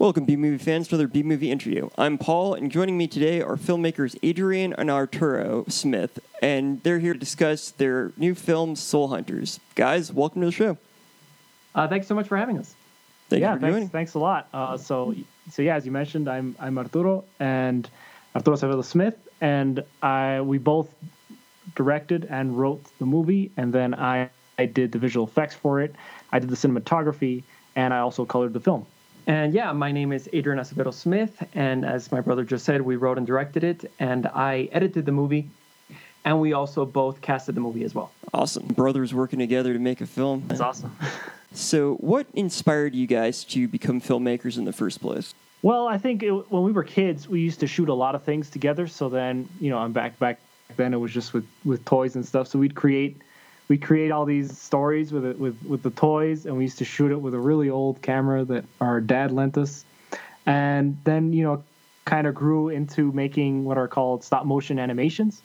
Welcome, B movie fans, to another B movie interview. I'm Paul, and joining me today are filmmakers Adrian and Arturo Smith, and they're here to discuss their new film, Soul Hunters. Guys, welcome to the show. Uh, thanks so much for having us. Thank yeah, you for thanks, thanks a lot. Uh, so, so yeah, as you mentioned, I'm I'm Arturo and Arturo Acevedo Smith, and I we both directed and wrote the movie, and then I I did the visual effects for it. I did the cinematography, and I also colored the film. And yeah, my name is Adrian Acevedo Smith, and as my brother just said, we wrote and directed it, and I edited the movie, and we also both casted the movie as well. Awesome. Brothers working together to make a film. That's awesome. So, what inspired you guys to become filmmakers in the first place? Well, I think it, when we were kids, we used to shoot a lot of things together. So then, you know, I'm back back then. It was just with with toys and stuff. So we'd create we'd create all these stories with it with with the toys, and we used to shoot it with a really old camera that our dad lent us. And then, you know, kind of grew into making what are called stop motion animations.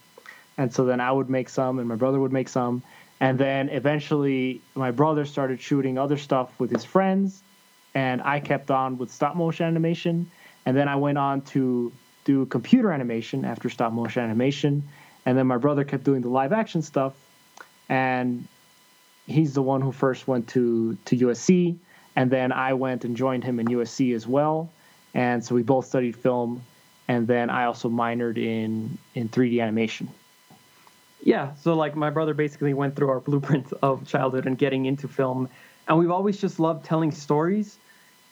And so then I would make some, and my brother would make some. And then eventually, my brother started shooting other stuff with his friends, and I kept on with stop motion animation. And then I went on to do computer animation after stop motion animation. And then my brother kept doing the live action stuff. And he's the one who first went to, to USC. And then I went and joined him in USC as well. And so we both studied film. And then I also minored in, in 3D animation. Yeah, so like my brother basically went through our blueprint of childhood and getting into film, and we've always just loved telling stories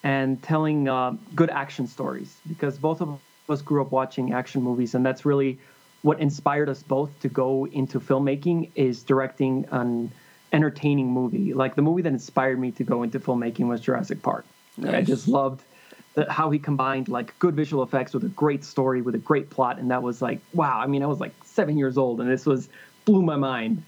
and telling uh, good action stories because both of us grew up watching action movies, and that's really what inspired us both to go into filmmaking is directing an entertaining movie. Like the movie that inspired me to go into filmmaking was Jurassic Park. Like, I just loved the, how he combined like good visual effects with a great story with a great plot, and that was like wow. I mean, I was like seven years old, and this was blew my mind.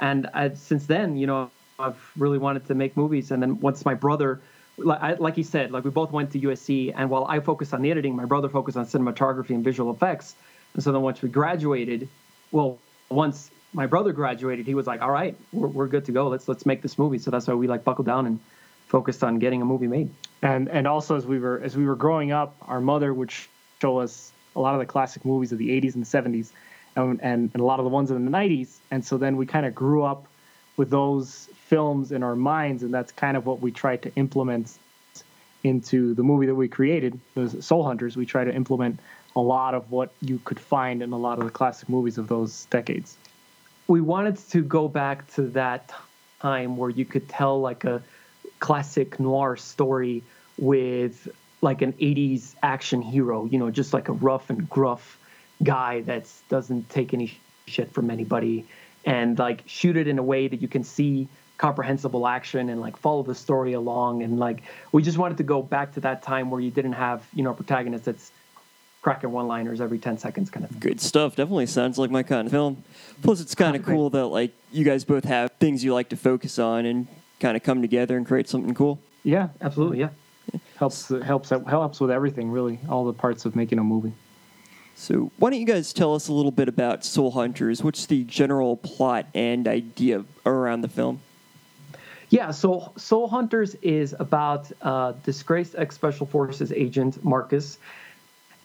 And I, since then, you know, I've really wanted to make movies. And then once my brother, like, I, like he said, like we both went to USC, and while I focused on the editing, my brother focused on cinematography and visual effects. And so then once we graduated, well, once my brother graduated, he was like, "All right, we're, we're good to go. Let's let's make this movie." So that's why we like buckled down and focused on getting a movie made. and and also as we were as we were growing up, our mother would show us a lot of the classic movies of the 80s and 70s, and and, and a lot of the ones in the 90s. And so then we kind of grew up with those films in our minds, and that's kind of what we tried to implement into the movie that we created, the Soul Hunters. We try to implement a lot of what you could find in a lot of the classic movies of those decades. we wanted to go back to that time where you could tell like a classic noir story with like an 80s action hero you know just like a rough and gruff guy that doesn't take any shit from anybody and like shoot it in a way that you can see comprehensible action and like follow the story along and like we just wanted to go back to that time where you didn't have you know a protagonist that's cracking one liners every 10 seconds kind of thing Good stuff. Definitely sounds like my kind of film. Plus, it's kind of cool that like you guys both have things you like to focus on and kind of come together and create something cool. Yeah, absolutely yeah helps helps helps with everything really, all the parts of making a movie. So, why don't you guys tell us a little bit about Soul Hunters? What's the general plot and idea around the film? Yeah, so Soul Hunters is about uh, disgraced ex Special Forces agent Marcus,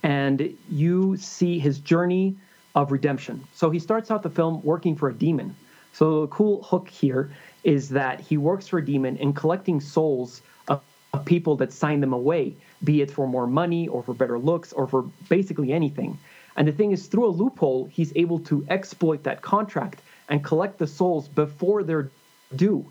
and you see his journey of redemption. So he starts out the film working for a demon. So the cool hook here is that he works for a demon and collecting souls of, of people that sign them away, be it for more money or for better looks or for basically anything. And the thing is, through a loophole, he's able to exploit that contract and collect the souls before they're due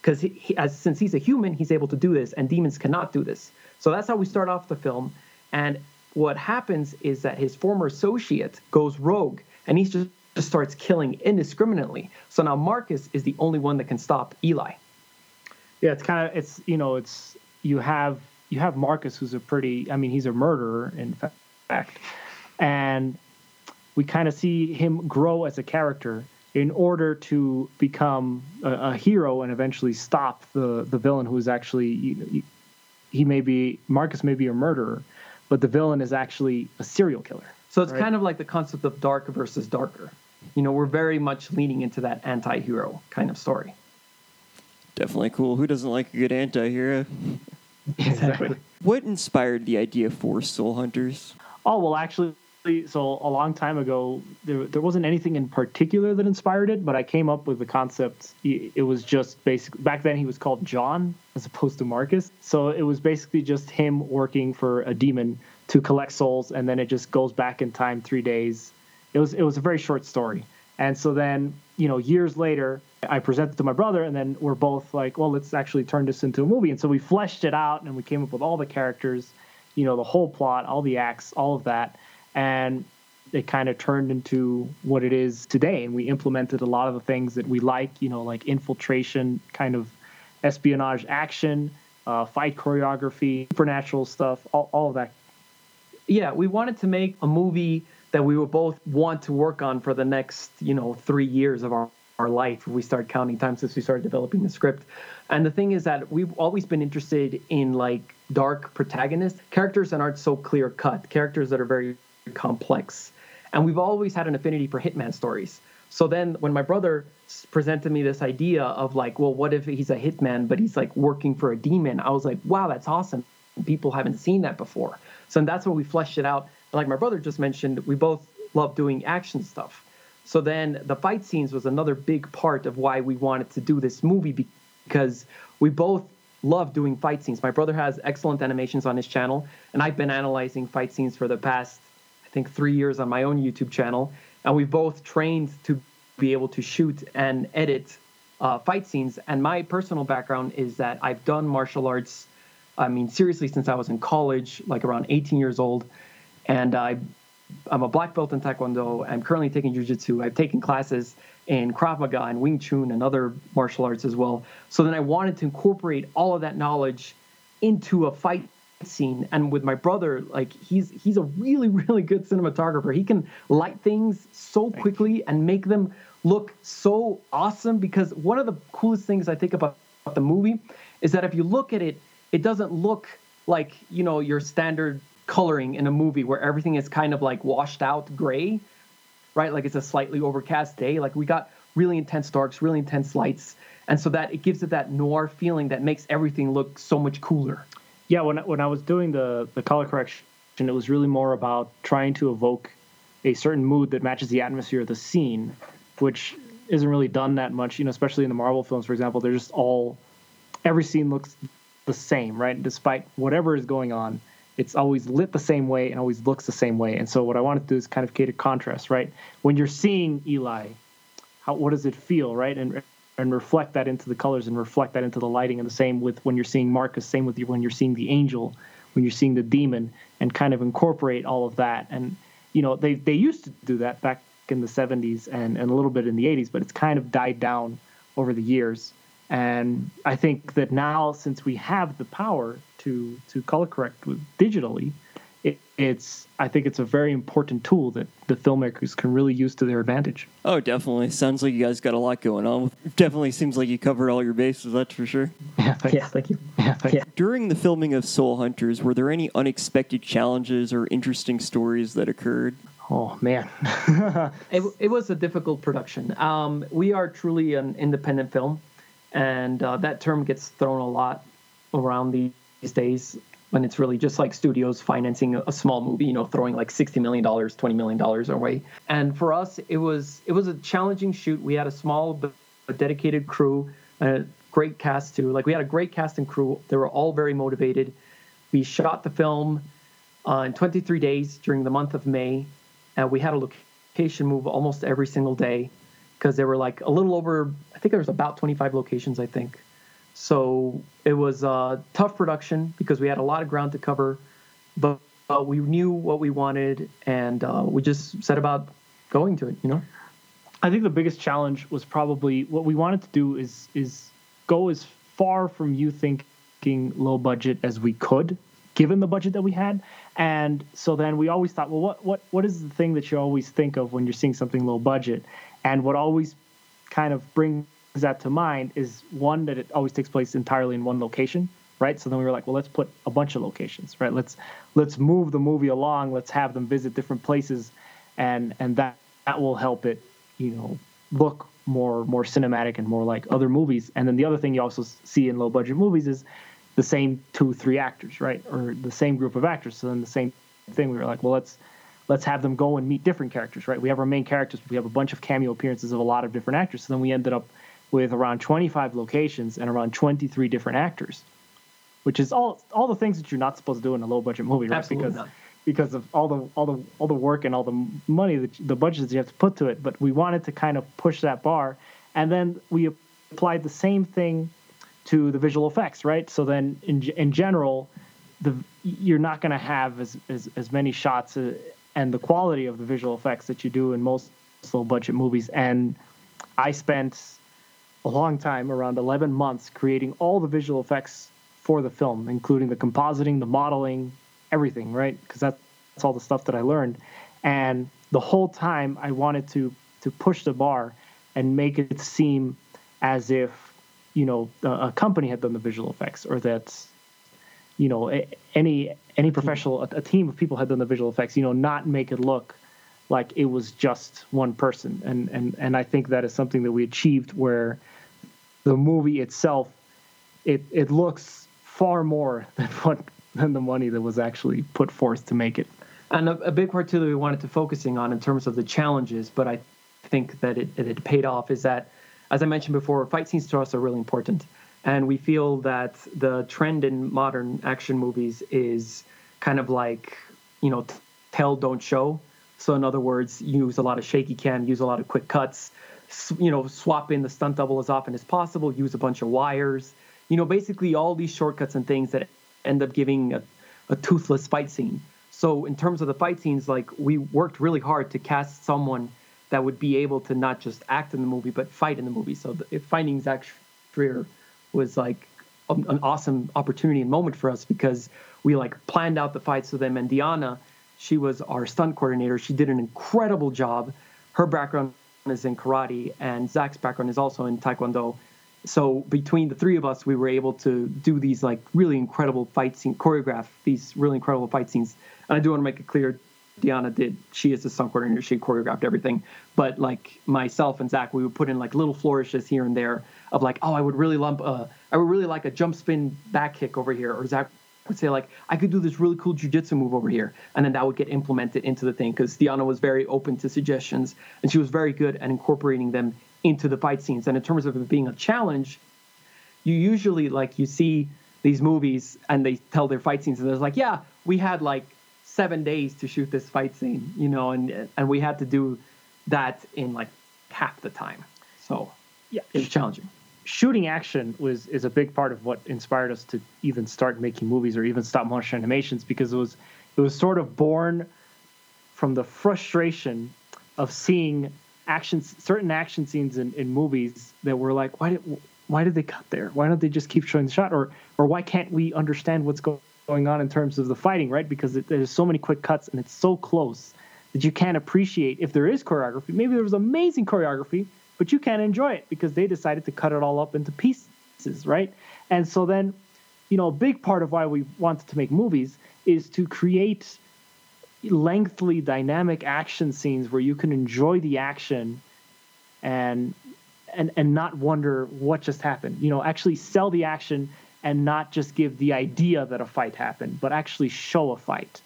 because he, he, as since he's a human, he's able to do this, and demons cannot do this. So that's how we start off the film. And what happens is that his former associate goes rogue and he just, just starts killing indiscriminately. So now Marcus is the only one that can stop Eli. Yeah, it's kind of it's you know it's you have you have Marcus who's a pretty I mean he's a murderer in fact, and we kind of see him grow as a character in order to become a, a, hero and eventually stop the the villain who is actually he, he may be Marcus may be a murderer, but the villain is actually a serial killer. So it's right? kind of like the concept of dark versus darker. You know, we're very much leaning into that anti-hero kind of story. Definitely cool. Who doesn't like a good anti-hero? exactly. What inspired the idea for Soul Hunters? Oh well, actually, so a long time ago, there there wasn't anything in particular that inspired it, but I came up with the concept. It was just basically back then he was called John as opposed to Marcus, so it was basically just him working for a demon to collect souls, and then it just goes back in time three days. It was it was a very short story, and so then you know years later. I presented to my brother, and then we're both like, "Well, let's actually turn this into a movie." And so we fleshed it out, and we came up with all the characters, you know, the whole plot, all the acts, all of that and it kind of turned into what it is today. And we implemented a lot of the things that we like you know like infiltration kind of espionage action uh, fight choreography supernatural stuff all, all of that. Yeah we wanted to make a movie that we would both want to work on for the next you know three years of our, our life if we start counting time since we started developing the script. And the thing is that we've always been interested in like dark protagonists characters that aren't so clear cut characters that are very complex. And we've always had an affinity for hitman stories. So then when my brother presented me this idea of like, well, what if he's a hitman, but he's like working for a demon? I was like, wow, that's awesome. People haven't seen that before. So that's when we fleshed it out. And like my brother just mentioned, we both love doing action stuff. So then the fight scenes was another big part of why we wanted to do this movie because we both love doing fight scenes. My brother has excellent animations on his channel, and I've been analyzing fight scenes for the past think three years on my own YouTube channel, and we both trained to be able to shoot and edit uh, fight scenes. And my personal background is that I've done martial arts. I mean, seriously, since I was in college, like around 18 years old, and I, I'm a black belt in Taekwondo. I'm currently taking Jiu-Jitsu. I've taken classes in Krav Maga and Wing Chun and other martial arts as well. So then I wanted to incorporate all of that knowledge into a fight scene and with my brother like he's he's a really really good cinematographer. He can light things so quickly and make them look so awesome because one of the coolest things i think about, about the movie is that if you look at it it doesn't look like you know your standard coloring in a movie where everything is kind of like washed out gray right? Like it's a slightly overcast day. Like we got really intense darks really intense lights and so that it gives it that noir feeling that makes everything look so much cooler yeah, when when I was doing the the color correction, it was really more about trying to evoke a certain mood that matches the atmosphere of the scene, which isn't really done that much. You know, especially in the Marvel films, for example, they're just all every scene looks the same, right? Despite whatever is going on, it's always lit the same way and always looks the same way. And so what I wanted to do is kind of create a contrast, right? When you're seeing Eli, how what does it feel, right? And and reflect that into the colors and reflect that into the lighting. And the same with when you're seeing Marcus, same with you when you're seeing the angel, when you're seeing the demon, and kind of incorporate all of that. And you know, they they used to do that back in the 70s and, and a little bit in the 80s, but it's kind of died down over the years. And I think that now, since we have the power to to color correct digitally, it, it's I think it's a very important tool that the filmmakers can really use to their advantage. Oh, definitely. Sounds like you guys got a lot going on. Definitely seems like you covered all your bases. That's for sure. Yeah, thanks. yeah thank you. Yeah, thanks. yeah. During the filming of Soul Hunters, were there any unexpected challenges or interesting stories that occurred? Oh man, it, it was a difficult production. Um, we are truly an independent film, and uh, that term gets thrown a lot around these days when it's really just like studios financing a small movie, you know, throwing like sixty million dollars, twenty million dollars away. And for us, it was it was a challenging shoot. We had a small but dedicated crew, a great cast too. Like we had a great cast and crew. They were all very motivated. We shot the film uh, in 23 days during the month of May, and we had a location move almost every single day because there were like a little over. I think there was about 25 locations. I think. So it was a tough production because we had a lot of ground to cover, but, uh, we knew what we wanted, and uh, we just set about going to it. You know. I think the biggest challenge was probably what we wanted to do is is go as far from you thinking low budget as we could, given the budget that we had. And so then we always thought, well, what what what is the thing that you always think of when you're seeing something low budget? And what always kind of brings that to mind is one that it always takes place entirely in one location right so then we were like well let's put a bunch of locations right let's let's move the movie along let's have them visit different places and and that that will help it you know look more more cinematic and more like other movies. And then the other thing you also see in low budget movies is the same two three actors, right, or the same group of actors. So then the same thing, we were like, well, let's let's have them go and meet different characters, right? We have our main characters, we have a bunch of cameo appearances of a lot of different actors. So then we ended up with around 25 locations and around 23 different actors, which is all all the things that you're not supposed to do in a low budget movie, right? Absolutely because not because of all the all the all the work and all the money that the budgets that you have to put to it. But we wanted to kind of push that bar, and then we applied the same thing to the visual effects, right? So then in in general, the you're not going to have as, as as many shots uh, and the quality of the visual effects that you do in most low budget movies. And I spent a long time, around 11 months, creating all the visual effects for the film, including the compositing, the modeling, everything, right? Because that's all the stuff that I learned. And the whole time I wanted to to push the bar and make it seem as if you know a, company had done the visual effects or that you know any any professional a, team of people had done the visual effects you know not make it look like it was just one person and and and I think that is something that we achieved where the movie itself it it looks far more than what than the money that was actually put forth to make it. And a, a, big part too that we wanted to focusing on in terms of the challenges, but I think that it, it paid off is that, as I mentioned before, fight scenes to us are really important, and we feel that the trend in modern action movies is kind of like, you know, tell don't show. So in other words, use a lot of shaky cam, use a lot of quick cuts, you know, swap in the stunt double as often as possible, use a bunch of wires, you know, basically all these shortcuts and things that end up giving a, a toothless fight scene. So in terms of the fight scenes, like we worked really hard to cast someone that would be able to not just act in the movie but fight in the movie. So the, finding Zach Schreier was like an awesome opportunity and moment for us because we like planned out the fights with them. And Diana, she was our stunt coordinator. She did an incredible job. Her background is in karate, and Zach's background is also in taekwondo so between the three of us, we were able to do these like really incredible fight scene, choreograph these really incredible fight scenes. And I do want to make it clear, Diana did. She is the stunt coordinator. She choreographed everything. But like myself and Zach, we would put in like little flourishes here and there of like, oh, I would really lump, uh, I would really like a jump spin back kick over here, or Zach would say like, I could do this really cool jujitsu move over here, and then that would get implemented into the thing because Diana was very open to suggestions and she was very good at incorporating them into the fight scenes. And in terms of it being a challenge, you usually like you see these movies and they tell their fight scenes and there's like, yeah, we had like seven days to shoot this fight scene, you know, and and we had to do that in like half the time. So yeah, it's challenging. Shooting action was is a big part of what inspired us to even start making movies or even stop motion animations because it was it was sort of born from the frustration of seeing action certain action scenes in, in movies that were like why did why did they cut there? Why don't they just keep showing the shot? Or or why can't we understand what's go, going on in terms of the fighting right? Because it, there's so many quick cuts and it's so close that you can't appreciate if there is choreography. Maybe there was amazing choreography but you can't enjoy it because they decided to cut it all up into pieces right? And so then you know a big part of why we wanted to make movies is to create lengthy dynamic action scenes where you can enjoy the action and and and not wonder what just happened. You know actually sell the action and not just give the idea that a fight happened but actually show a fight.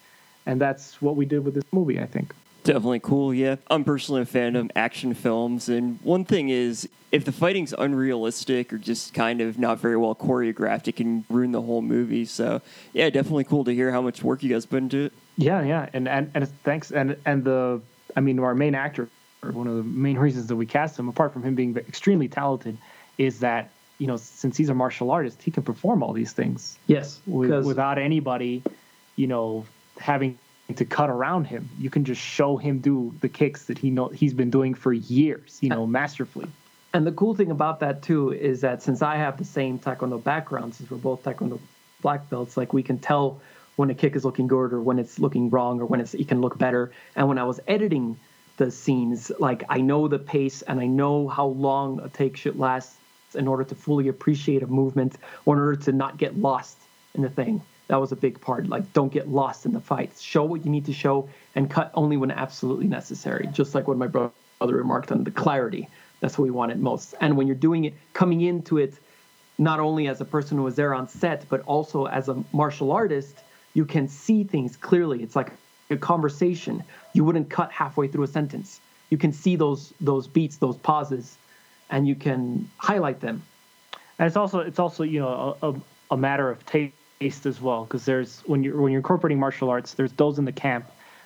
And that's what we did with this movie i think Definitely cool, yeah. I'm personally a fan of action films, and one thing is if the fighting's unrealistic or just kind of not very well choreographed, it can ruin the whole movie. So, yeah, definitely cool to hear how much work you guys put into it. Yeah, yeah, and and and thanks, and and the, I mean, our main actor, one of the main reasons that we cast him, apart from him being extremely talented, is that you know since he's a martial artist, he can perform all these things. Yes, with, without anybody, you know, having to cut around him. You can just show him do the kicks that he know he's been doing for years, you know, masterfully. And the cool thing about that too is that since I have the same taekwondo background, since we're both taekwondo black belts, like we can tell when a kick is looking good or when it's looking wrong or when it's it can look better. And when I was editing the scenes, like I know the pace and I know how long a take should last in order to fully appreciate a movement or in order to not get lost in the thing. That was a big part. Like, don't get lost in the fight. Show what you need to show and cut only when absolutely necessary. Just like what my brother remarked on the clarity. That's what we wanted most. And when you're doing it, coming into it, not only as a person who was there on set, but also as a martial artist, you can see things clearly. It's like a conversation. You wouldn't cut halfway through a sentence. You can see those those beats, those pauses, and you can highlight them. And it's also it's also you know a, a matter of taste as well because there's when you're when you're incorporating martial arts, there's those in the camp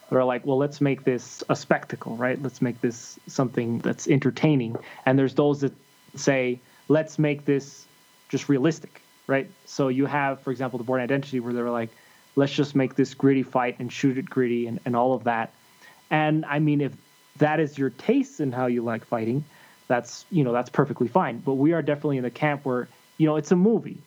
that are like, well, let's make this a spectacle, right? Let's make this something that's entertaining. And there's those that say, let's make this just realistic, right? So you have, for example, the Bourne Identity where they're like, let's just make this gritty fight and shoot it gritty and, and all of that. And I mean, if that is your taste in how you like fighting, that's you know that's perfectly fine. But we are definitely in the camp where you know it's a movie.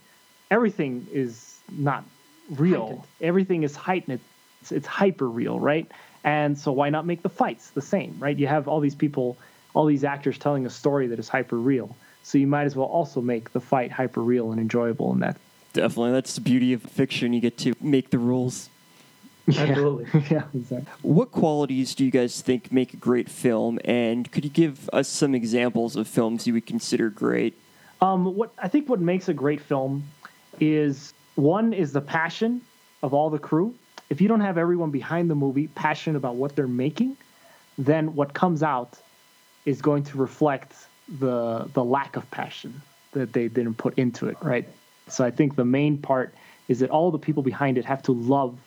Everything is not real. Heightened. Everything is heightened. It's, it's hyper real, right? And so why not make the fights the same, right? You have all these people, all these actors telling a story that is hyper real. So you might as well also make the fight hyper real and enjoyable in that. Definitely, that's the beauty of fiction. You get to make the rules. Absolutely. yeah, exactly. What qualities do you guys think make a great film? And could you give us some examples of films you would consider great? Um, what I think what makes a great film is one is the passion of all the crew. If you don't have everyone behind the movie passionate about what they're making, then what comes out is going to reflect the the lack of passion that they didn't put into it, right? So I think the main part is that all the people behind it have to love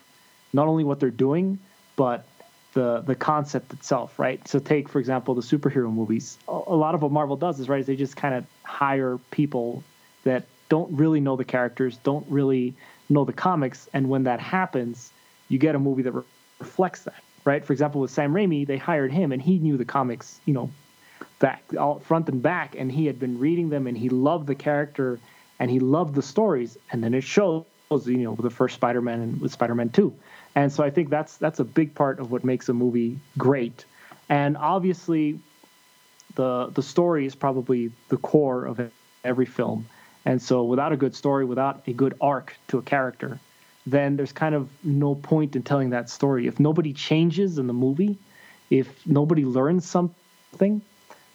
not only what they're doing, but the the concept itself, right? So take for example the superhero movies. A lot of what Marvel does is right is they just kind of hire people that don't really know the characters, don't really know the comics, and when that happens, you get a movie that re- reflects that, right? For example, with Sam Raimi, they hired him, and he knew the comics, you know, back all front and back, and he had been reading them, and he loved the character, and he loved the stories, and then it shows, you know, with the first Spider-Man and with Spider-Man Two, and so I think that's that's a big part of what makes a movie great, and obviously, the the story is probably the core of every film and so, without a good story, without a good arc to a character, then there's kind of no point in telling that story. If nobody changes in the movie, if nobody learns something,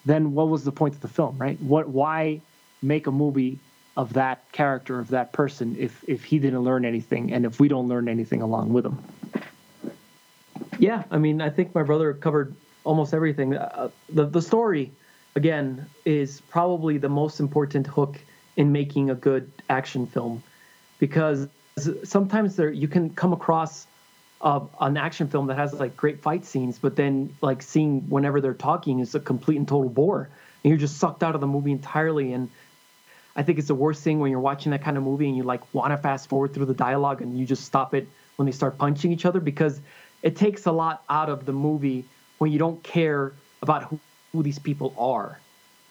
then what was the point of the film, right? What why make a movie of that character of that person if if he didn't learn anything and if we don't learn anything along with him? Yeah, I mean, I think my brother covered almost everything. Uh, the the story again is probably the most important hook in making a good action film. Because sometimes there you can come across uh, an action film that has like great fight scenes, but then like seeing whenever they're talking is a complete and total bore, and you're just sucked out of the movie entirely. And I think it's the worst thing when you're watching that kind of movie and you like want to fast forward through the dialogue and you just stop it when they start punching each other. Because it takes a lot out of the movie when you don't care about who, who these people are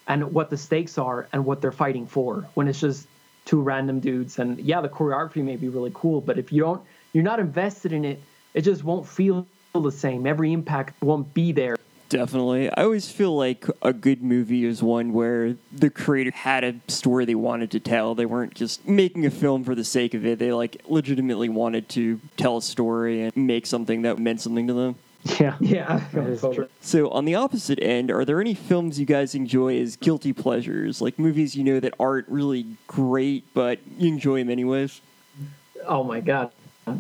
and what the stakes are and what they're fighting for when it's just two random dudes and yeah the choreography may be really cool but if you don't you're not invested in it it just won't feel the same every impact won't be there Definitely. I always feel like a good movie is one where the creator had a story they wanted to tell. They weren't just making a film for the sake of it. They like legitimately wanted to tell a story and make something that meant something to them. Yeah. Yeah. Totally. So, on the opposite end, are there any films you guys enjoy as guilty pleasures? Like movies you know that aren't really great, but you enjoy them anyways? Oh my God.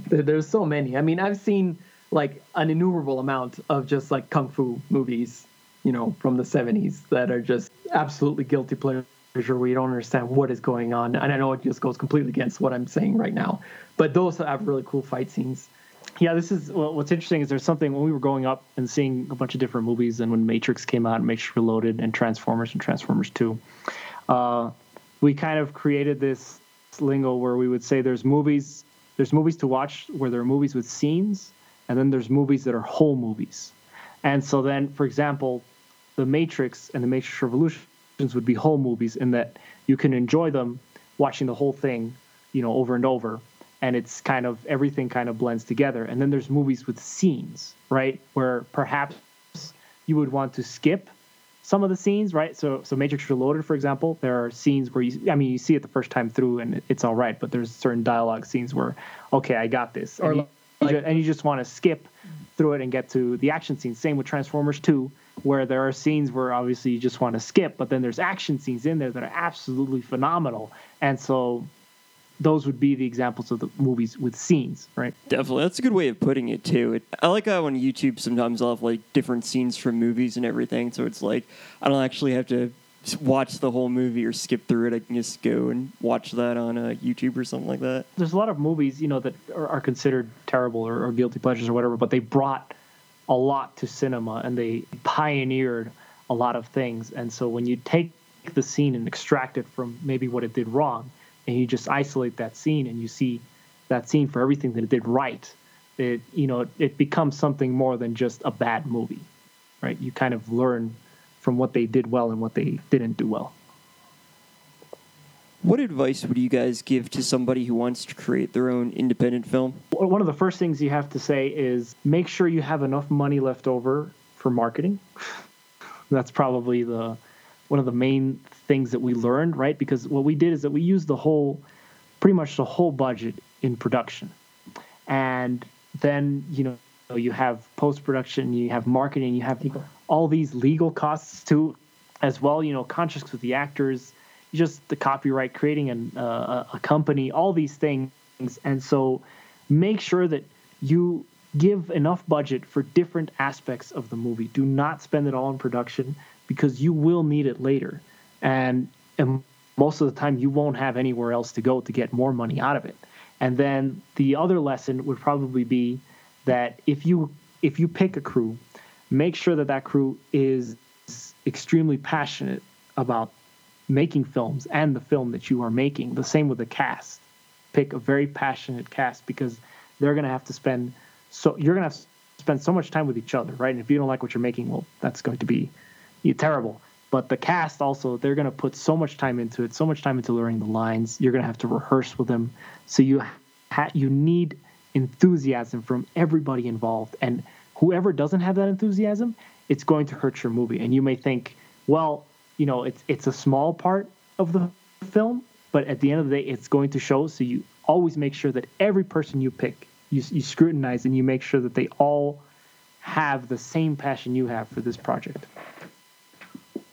There's so many. I mean, I've seen like an innumerable amount of just like kung fu movies, you know, from the 70s that are just absolutely guilty pleasure where you don't understand what is going on. And I know it just goes completely against what I'm saying right now, but those have really cool fight scenes yeah, this is well, what's interesting is there's something when we were growing up and seeing a bunch of different movies, and when Matrix came out, and Matrix Reloaded, and Transformers and Transformers Two, uh, we kind of created this lingo where we would say there's movies, there's movies to watch where there are movies with scenes, and then there's movies that are whole movies. And so then, for example, The Matrix and The Matrix Revolutions would be whole movies in that you can enjoy them watching the whole thing, you know, over and over. And it's kind of everything kind of blends together. And then there's movies with scenes, right? Where perhaps you would want to skip some of the scenes, right? So, so Matrix Reloaded, for example, there are scenes where you, I mean, you see it the first time through and it's all right, but there's certain dialogue scenes where, okay, I got this, or and, you, like, and you just want to skip through it and get to the action scenes. Same with Transformers 2, where there are scenes where obviously you just want to skip, but then there's action scenes in there that are absolutely phenomenal. And so those would be the examples of the movies with scenes, right? Definitely. That's a good way of putting it, too. It, I like how on YouTube sometimes I'll have like different scenes from movies and everything. So it's like I don't actually have to watch the whole movie or skip through it. I can just go and watch that on uh, YouTube or something like that. There's a lot of movies, you know, that are, are considered terrible or, or guilty pleasures or whatever, but they brought a lot to cinema and they pioneered a lot of things. And so when you take the scene and extract it from maybe what it did wrong, and you just isolate that scene and you see that scene for everything that it did right, it you know it becomes something more than just a bad movie, right? You kind of learn from what they did well and what they didn't do well. What advice would you guys give to somebody who wants to create their own independent film? One of the first things you have to say is make sure you have enough money left over for marketing. That's probably the one of the main things that we learned, right? Because what we did is that we used the whole, pretty much the whole budget in production. And then, you know, you have post production, you have marketing, you have all these legal costs too, as well, you know, contracts with the actors just the copyright, creating an, uh, a company, all these things. And so make sure that you give enough budget for different aspects of the movie. Do not spend it all on production because you will need it later. And, and most of the time, you won't have anywhere else to go to get more money out of it. And then the other lesson would probably be that if you if you pick a crew, make sure that that crew is extremely passionate about making films and the film that you are making. The same with the cast. Pick a very passionate cast because they're going to have to spend so you're going to have to spend so much time with each other, right? And if you don't like what you're making, well, that's going to be terrible. But the cast also, they're going to put so much time into it, so much time into learning the lines. You're going to have to rehearse with them. So you ha- you need enthusiasm from everybody involved. And whoever doesn't have that enthusiasm, it's going to hurt your movie. And you may think, well, you know it's it's a small part of the film, but at the end of the day, it's going to show. So you always make sure that every person you pick, you, you scrutinize and you make sure that they all have the same passion you have for this project.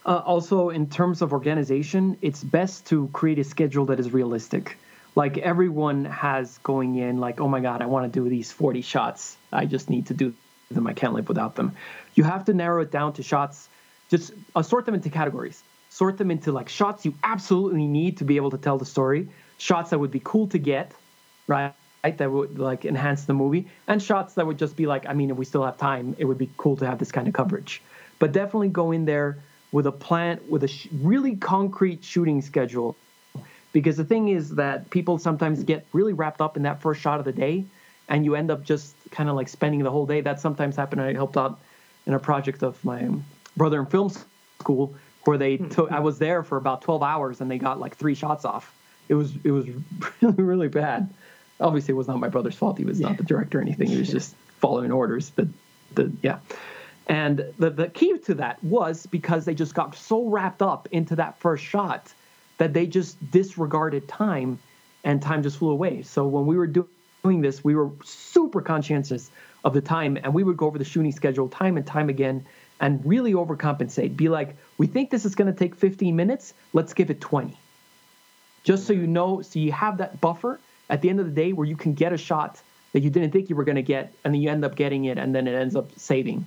Uh, also, in terms of organization, it's best to create a schedule that is realistic. Like everyone has going in, like, oh my God, I want to do these 40 shots. I just need to do them. I can't live without them. You have to narrow it down to shots just uh, sort them into categories. Sort them into like shots you absolutely need to be able to tell the story, shots that would be cool to get, right? That would like enhance the movie, and shots that would just be like, I mean, if we still have time, it would be cool to have this kind of coverage. But definitely go in there with a plan, with a sh- really concrete shooting schedule. Because the thing is that people sometimes get really wrapped up in that first shot of the day, and you end up just kind of like spending the whole day. That sometimes happened. I helped out in a project of my brother in film school where they hmm. took I was there for about 12 hours and they got like three shots off. It was it was really really bad. Obviously, it was not my brother's fault. He was yeah. not the director or anything. He was just following orders. but the yeah. And the, the key to that was because they just got so wrapped up into that first shot that they just disregarded time and time just flew away. So when we were doing this, we were super conscientious of the time and we would go over the shooting schedule time and time again and really overcompensate. Be like, we think this is going to take 15 minutes. Let's give it 20. Just so you know, so you have that buffer at the end of the day where you can get a shot that you didn't think you were going to get, and then you end up getting it, and then it ends up saving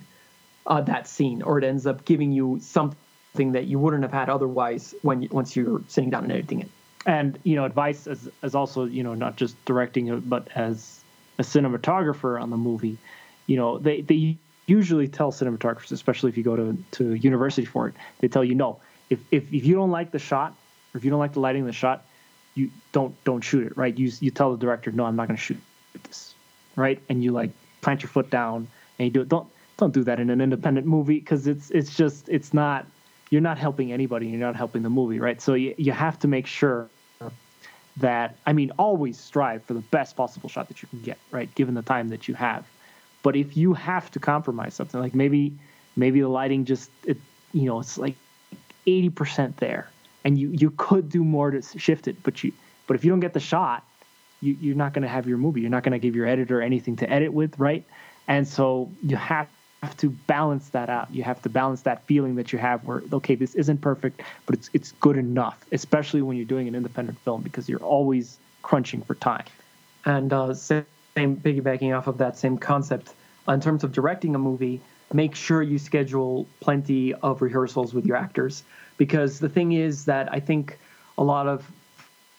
uh, that scene, or it ends up giving you something that you wouldn't have had otherwise when you, once you're sitting down and editing it. And you know, advice as as also you know not just directing it, but as a cinematographer on the movie. You know, they they usually tell cinematographers, especially if you go to, to university for it, they tell you no. If, if if you don't like the shot, or if you don't like the lighting of the shot, you don't don't shoot it, right? You you tell the director, no, I'm not going to shoot this, right? And you like plant your foot down and you do it. Don't don't do that in an independent movie because it's it's just it's not you're not helping anybody. You're not helping the movie, right? So you you have to make sure that I mean always strive for the best possible shot that you can get, right? Given the time that you have. But if you have to compromise something, like maybe maybe the lighting just it, you know it's like 80% there and you you could do more to shift it but you but if you don't get the shot you, you're not going to have your movie you're not going to give your editor anything to edit with right and so you have to balance that out. You have to balance that feeling that you have where okay this isn't perfect but it's it's good enough especially when you're doing an independent film because you're always crunching for time. And uh, same piggybacking off of that same concept in terms of directing a movie make sure you schedule plenty of rehearsals with your actors. Because the thing is that I think a lot of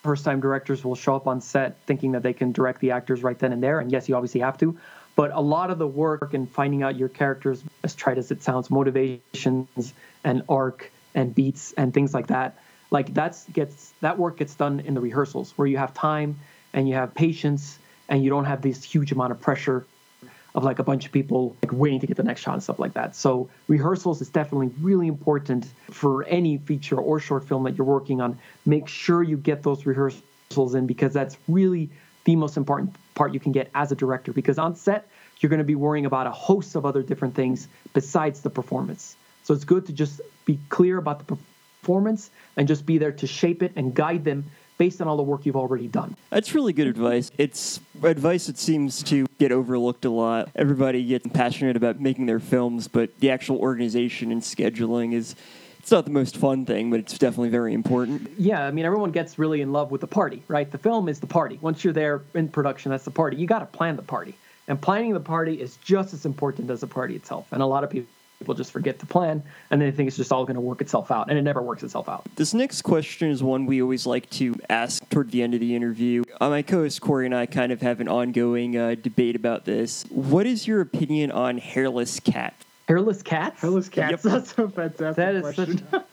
first time directors will show up on set thinking that they can direct the actors right then and there and yes you obviously have to but a lot of the work in finding out your characters as trite as it sounds motivations and arc and beats and things like that like that's gets that work gets done in the rehearsals where you have time and you have patience and you don't have this huge amount of pressure of like a bunch of people like waiting to get the next shot and stuff like that. So rehearsals is definitely really important for any feature or short film that you're working on. Make sure you get those rehearsals in because that's really the most important part you can get as a director because on set you're going to be worrying about a host of other different things besides the performance. So it's good to just be clear about the performance and just be there to shape it and guide them based on all the work you've already done. That's really good advice. It's advice that seems to get overlooked a lot. Everybody gets passionate about making their films, but the actual organization and scheduling is it's not the most fun thing, but it's definitely very important. Yeah, I mean, everyone gets really in love with the party, right? The film is the party. Once you're there in production, that's the party. You got to plan the party. And planning the party is just as important as the party itself. And a lot of people people just forget to plan and they think it's just all going to work itself out and it never works itself out this next question is one we always like to ask toward the end of the interview uh, my co-host corey and i kind of have an ongoing uh, debate about this what is your opinion on hairless cat hairless cats hairless cats yep. that's a fantastic that is question. such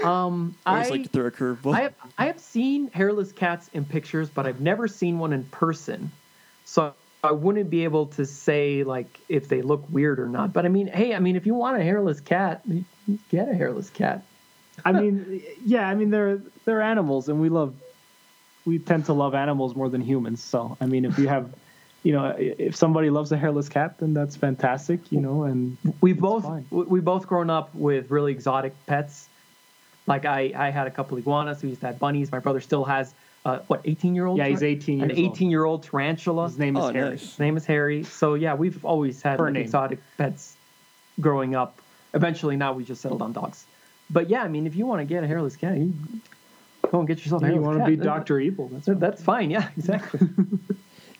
um i always like to throw a curveball I have, I have seen hairless cats in pictures but i've never seen one in person so I wouldn't be able to say like if they look weird or not. But I mean, hey, I mean, if you want a hairless cat, get a hairless cat. I mean, yeah, I mean they're they're animals, and we love we tend to love animals more than humans. So I mean, if you have you know, if somebody loves a hairless cat, then that's fantastic, you know. And we both fine. we both grown up with really exotic pets. Like I, I had a couple iguanas. We used to have bunnies. My brother still has uh, what 18 year old yeah he's 18 an 18 year old tarantula his name is oh, harry nice. his name is harry so yeah we've always had like, exotic pets growing up eventually now we just settled on dogs but yeah i mean if you want to get a hairless cat you go and get yourself a yeah, hairless you want to be dr evil that's that's fine yeah exactly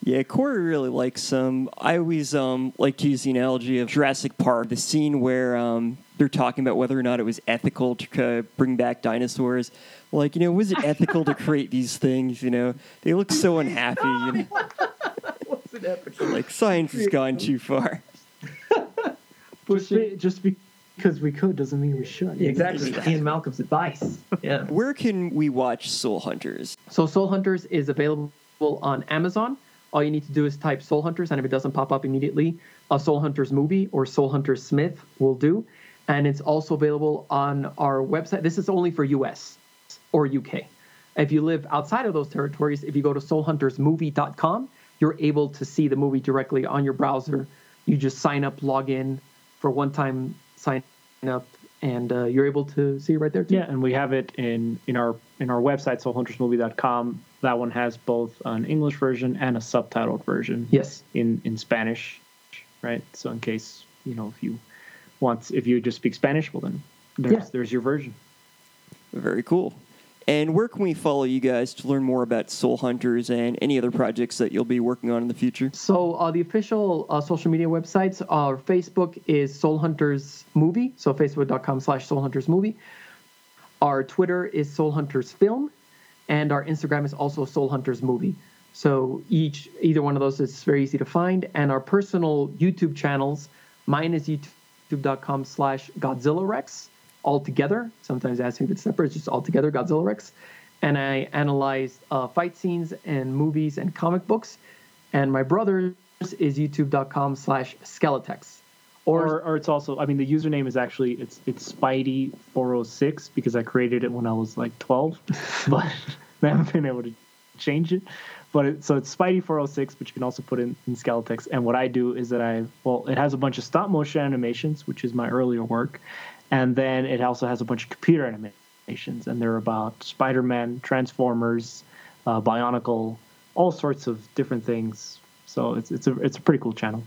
Yeah, Corey really likes them. I always um like to use the analogy of Jurassic Park, the scene where um they're talking about whether or not it was ethical to uh, bring back dinosaurs. Like, you know, was it ethical to create these things? You know, they look so unhappy. You know? was it ethical? Like, science has gone too far. just, be, just because we could doesn't mean we should. Yeah, exactly. Ian Malcolm's advice. Yeah. Where can we watch Soul Hunters? So, Soul Hunters is available on Amazon all you need to do is type Soul Hunters, and if it doesn't pop up immediately, a Soul Hunters movie or Soul Hunters Smith will do. And it's also available on our website. This is only for US or UK. If you live outside of those territories, if you go to soulhuntersmovie.com, you're able to see the movie directly on your browser. You just sign up, log in for one time sign up, and uh, you're able to see it right there too. Yeah, and we have it in in our in our website soulhuntersmovie.com that one has both an English version and a subtitled version. Yes. In in Spanish, right? So in case you know if you want if you just speak Spanish, well then there's yeah. there's your version. Very cool. And where can we follow you guys to learn more about Soul Hunters and any other projects that you'll be working on in the future? So uh, the official uh, social media websites, our Facebook is Soul Hunters Movie, so facebook.com slash Soul Hunters Movie. Our Twitter is Soul Hunters Film, and our Instagram is also Soul Hunters Movie. So each either one of those is very easy to find. And our personal YouTube channels, mine is youtube.com slash Godzilla Rex, all together. Sometimes asking if it's separate, it's just all together, Godzilla Rex. And I analyze uh, fight scenes and movies and comic books. And my brother's is youtube.com slash skeletex. Or, or, or it's also I mean the username is actually it's it's Spidey 406 because I created it when I was like 12, but I haven't been able to change it. But it, so it's Spidey 406, but you can also put in, in Skeletex. And what I do is that I well, it has a bunch of stop motion animations, which is my earlier work, and then it also has a bunch of computer animations, and they're about Spider-Man, Transformers, uh, Bionicle, all sorts of different things. So it's it's a it's a pretty cool channel.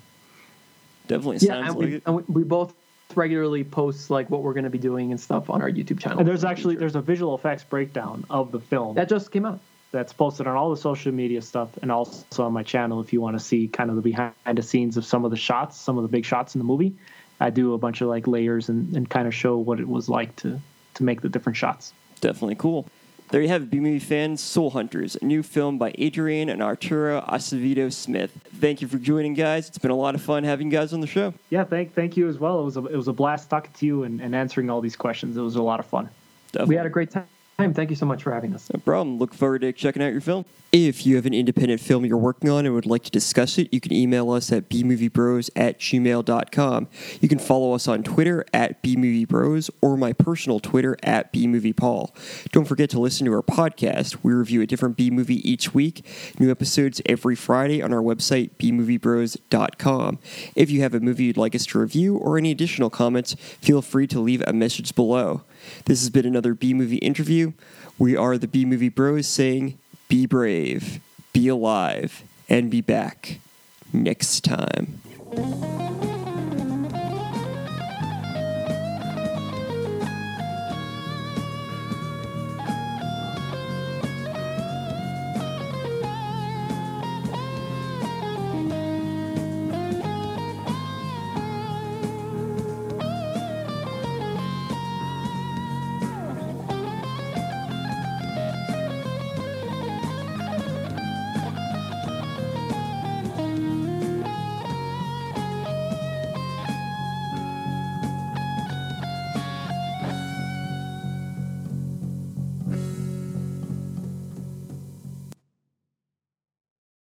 Definitely Yeah, sounds and like we, it. and we, we both regularly post like what we're going to be doing and stuff on our YouTube channel. And there's actually there's a visual effects breakdown of the film that just came out. that's posted on all the social media stuff and also on my channel if you want to see kind of the behind the scenes of some of the shots, some of the big shots in the movie. I do a bunch of like layers and, and kind of show what it was like to to make the different shots. Definitely cool. There you have it, B movie fans. Soul Hunters, a new film by Adrian and Arturo Acevedo Smith. Thank you for joining, guys. It's been a lot of fun having you guys on the show. Yeah, thank thank you as well. It was a, it was a blast talking to you and, and answering all these questions. It was a lot of fun. Definitely. We had a great time. Thank you so much for having us. No problem. Look forward to checking out your film. If you have an independent film you're working on and would like to discuss it, you can email us at bmoviebros at gmail.com. You can follow us on Twitter at bmoviebros or my personal Twitter at bmoviepaul. Don't forget to listen to our podcast. We review a different B movie each week. New episodes every Friday on our website, bmoviebros.com. If you have a movie you'd like us to review or any additional comments, feel free to leave a message below. This has been another B movie interview. We are the B movie bros saying, be brave, be alive, and be back next time.